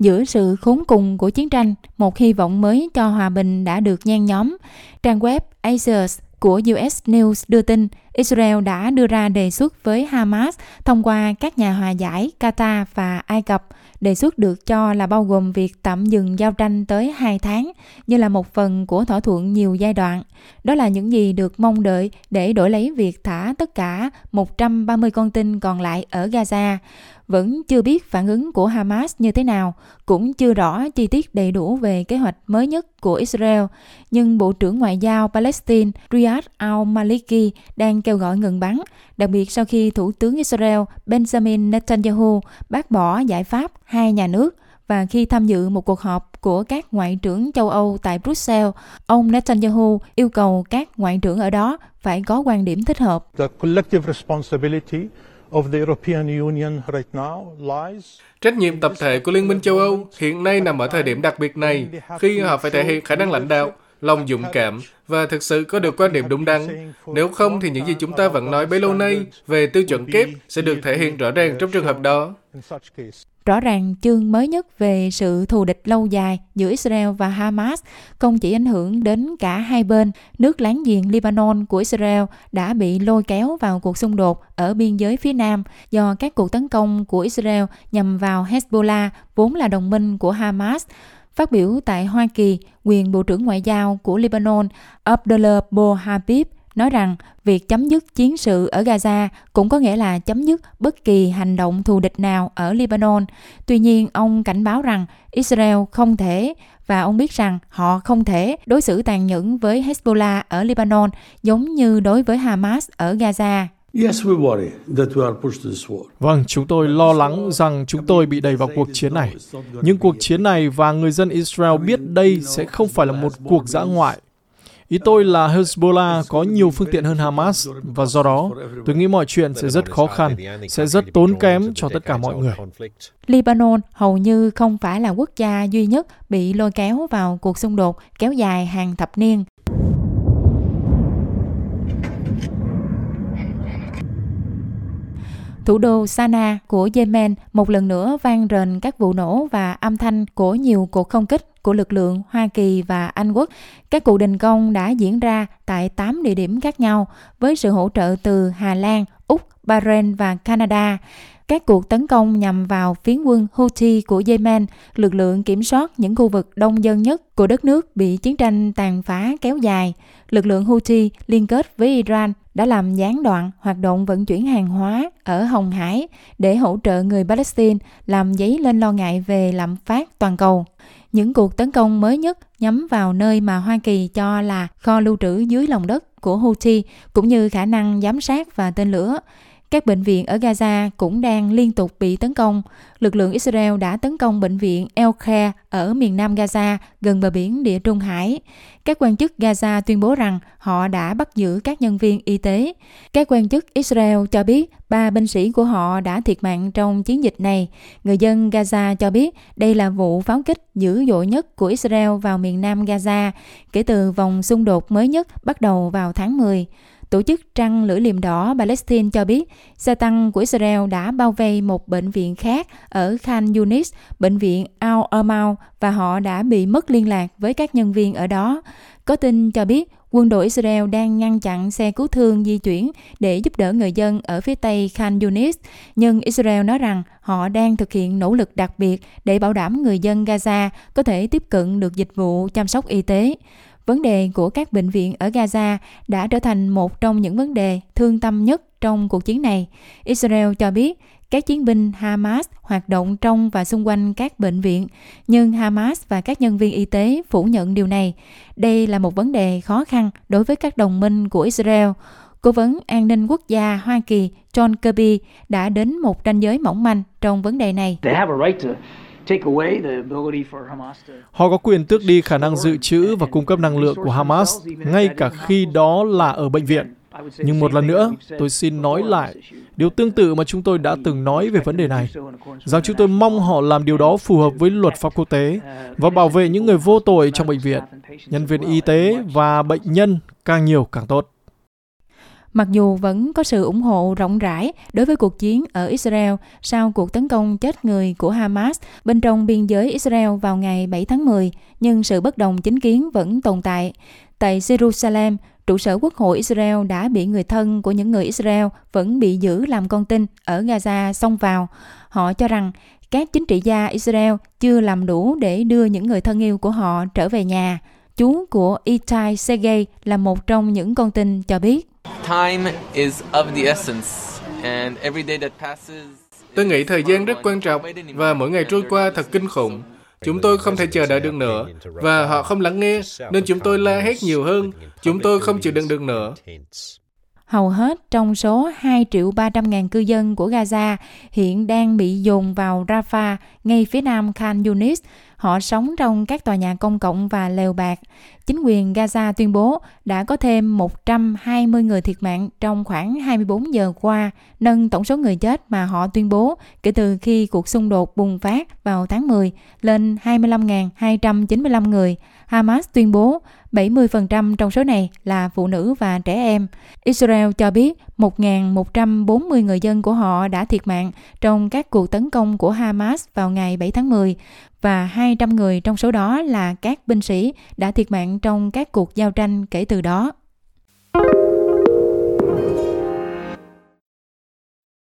Giữa sự khốn cùng của chiến tranh, một hy vọng mới cho hòa bình đã được nhen nhóm. Trang web Axios của US News đưa tin Israel đã đưa ra đề xuất với Hamas thông qua các nhà hòa giải Qatar và Ai Cập. Đề xuất được cho là bao gồm việc tạm dừng giao tranh tới 2 tháng như là một phần của thỏa thuận nhiều giai đoạn. Đó là những gì được mong đợi để đổi lấy việc thả tất cả 130 con tin còn lại ở Gaza vẫn chưa biết phản ứng của Hamas như thế nào, cũng chưa rõ chi tiết đầy đủ về kế hoạch mới nhất của Israel, nhưng Bộ trưởng Ngoại giao Palestine Riyad al-Maliki đang kêu gọi ngừng bắn, đặc biệt sau khi Thủ tướng Israel Benjamin Netanyahu bác bỏ giải pháp hai nhà nước và khi tham dự một cuộc họp của các ngoại trưởng châu Âu tại Brussels, ông Netanyahu yêu cầu các ngoại trưởng ở đó phải có quan điểm thích hợp. The collective responsibility Trách nhiệm tập thể của Liên minh châu Âu hiện nay nằm ở thời điểm đặc biệt này, khi họ phải thể hiện khả năng lãnh đạo, lòng dũng cảm và thực sự có được quan điểm đúng đắn. Nếu không thì những gì chúng ta vẫn nói bấy lâu nay về tiêu chuẩn kép sẽ được thể hiện rõ ràng trong trường hợp đó. Rõ ràng chương mới nhất về sự thù địch lâu dài giữa Israel và Hamas không chỉ ảnh hưởng đến cả hai bên, nước láng giềng Lebanon của Israel đã bị lôi kéo vào cuộc xung đột ở biên giới phía Nam do các cuộc tấn công của Israel nhằm vào Hezbollah, vốn là đồng minh của Hamas. Phát biểu tại Hoa Kỳ, quyền Bộ trưởng Ngoại giao của Lebanon Abdullah Bohabib nói rằng việc chấm dứt chiến sự ở Gaza cũng có nghĩa là chấm dứt bất kỳ hành động thù địch nào ở Lebanon. Tuy nhiên, ông cảnh báo rằng Israel không thể và ông biết rằng họ không thể đối xử tàn nhẫn với Hezbollah ở Lebanon giống như đối với Hamas ở Gaza. Vâng, chúng tôi lo lắng rằng chúng tôi bị đẩy vào cuộc chiến này. Nhưng cuộc chiến này và người dân Israel biết đây sẽ không phải là một cuộc dã ngoại Ý tôi là Hezbollah có nhiều phương tiện hơn Hamas và do đó tôi nghĩ mọi chuyện sẽ rất khó khăn, sẽ rất tốn kém cho tất cả mọi người. Lebanon hầu như không phải là quốc gia duy nhất bị lôi kéo vào cuộc xung đột kéo dài hàng thập niên. Thủ đô Sana của Yemen một lần nữa vang rền các vụ nổ và âm thanh của nhiều cuộc không kích của lực lượng Hoa Kỳ và Anh Quốc. Các cuộc đình công đã diễn ra tại 8 địa điểm khác nhau với sự hỗ trợ từ Hà Lan, Úc, Bahrain và Canada. Các cuộc tấn công nhằm vào phiến quân Houthi của Yemen, lực lượng kiểm soát những khu vực đông dân nhất của đất nước bị chiến tranh tàn phá kéo dài. Lực lượng Houthi liên kết với Iran đã làm gián đoạn hoạt động vận chuyển hàng hóa ở Hồng Hải để hỗ trợ người Palestine làm dấy lên lo ngại về lạm phát toàn cầu. Những cuộc tấn công mới nhất nhắm vào nơi mà Hoa Kỳ cho là kho lưu trữ dưới lòng đất của Houthi, cũng như khả năng giám sát và tên lửa. Các bệnh viện ở Gaza cũng đang liên tục bị tấn công. Lực lượng Israel đã tấn công bệnh viện El Khe ở miền nam Gaza, gần bờ biển Địa Trung Hải. Các quan chức Gaza tuyên bố rằng họ đã bắt giữ các nhân viên y tế. Các quan chức Israel cho biết ba binh sĩ của họ đã thiệt mạng trong chiến dịch này. Người dân Gaza cho biết đây là vụ pháo kích dữ dội nhất của Israel vào miền nam Gaza kể từ vòng xung đột mới nhất bắt đầu vào tháng 10. Tổ chức Trăng Lưỡi Liềm Đỏ Palestine cho biết xe tăng của Israel đã bao vây một bệnh viện khác ở Khan Yunis, bệnh viện Al Amal và họ đã bị mất liên lạc với các nhân viên ở đó. Có tin cho biết quân đội Israel đang ngăn chặn xe cứu thương di chuyển để giúp đỡ người dân ở phía tây Khan Yunis, nhưng Israel nói rằng họ đang thực hiện nỗ lực đặc biệt để bảo đảm người dân Gaza có thể tiếp cận được dịch vụ chăm sóc y tế. Vấn đề của các bệnh viện ở Gaza đã trở thành một trong những vấn đề thương tâm nhất trong cuộc chiến này. Israel cho biết các chiến binh Hamas hoạt động trong và xung quanh các bệnh viện, nhưng Hamas và các nhân viên y tế phủ nhận điều này. Đây là một vấn đề khó khăn đối với các đồng minh của Israel. Cố vấn an ninh quốc gia Hoa Kỳ John Kirby đã đến một ranh giới mỏng manh trong vấn đề này. Họ có quyền tước đi khả năng dự trữ và cung cấp năng lượng của Hamas, ngay cả khi đó là ở bệnh viện. Nhưng một lần nữa, tôi xin nói lại điều tương tự mà chúng tôi đã từng nói về vấn đề này, rằng chúng tôi mong họ làm điều đó phù hợp với luật pháp quốc tế và bảo vệ những người vô tội trong bệnh viện, nhân viên y tế và bệnh nhân càng nhiều càng tốt. Mặc dù vẫn có sự ủng hộ rộng rãi đối với cuộc chiến ở Israel sau cuộc tấn công chết người của Hamas bên trong biên giới Israel vào ngày 7 tháng 10, nhưng sự bất đồng chính kiến vẫn tồn tại. Tại Jerusalem, trụ sở quốc hội Israel đã bị người thân của những người Israel vẫn bị giữ làm con tin ở Gaza xông vào. Họ cho rằng các chính trị gia Israel chưa làm đủ để đưa những người thân yêu của họ trở về nhà. Chú của Itai Sergei là một trong những con tin cho biết. Time is of the essence and every day that passes Tôi nghĩ thời gian rất quan trọng và mỗi ngày trôi qua thật kinh khủng. Chúng tôi không thể chờ đợi được nữa và họ không lắng nghe nên chúng tôi la hét nhiều hơn. Chúng tôi không chịu đựng được nữa. Hầu hết trong số 2 triệu 300 ngàn cư dân của Gaza hiện đang bị dồn vào Rafah, ngay phía nam Khan Yunis. Họ sống trong các tòa nhà công cộng và lều bạc. Chính quyền Gaza tuyên bố đã có thêm 120 người thiệt mạng trong khoảng 24 giờ qua, nâng tổng số người chết mà họ tuyên bố kể từ khi cuộc xung đột bùng phát vào tháng 10 lên 25.295 người. Hamas tuyên bố 70% trong số này là phụ nữ và trẻ em. Israel cho biết 1.140 người dân của họ đã thiệt mạng trong các cuộc tấn công của Hamas vào ngày 7 tháng 10 và 200 người trong số đó là các binh sĩ đã thiệt mạng trong các cuộc giao tranh kể từ đó.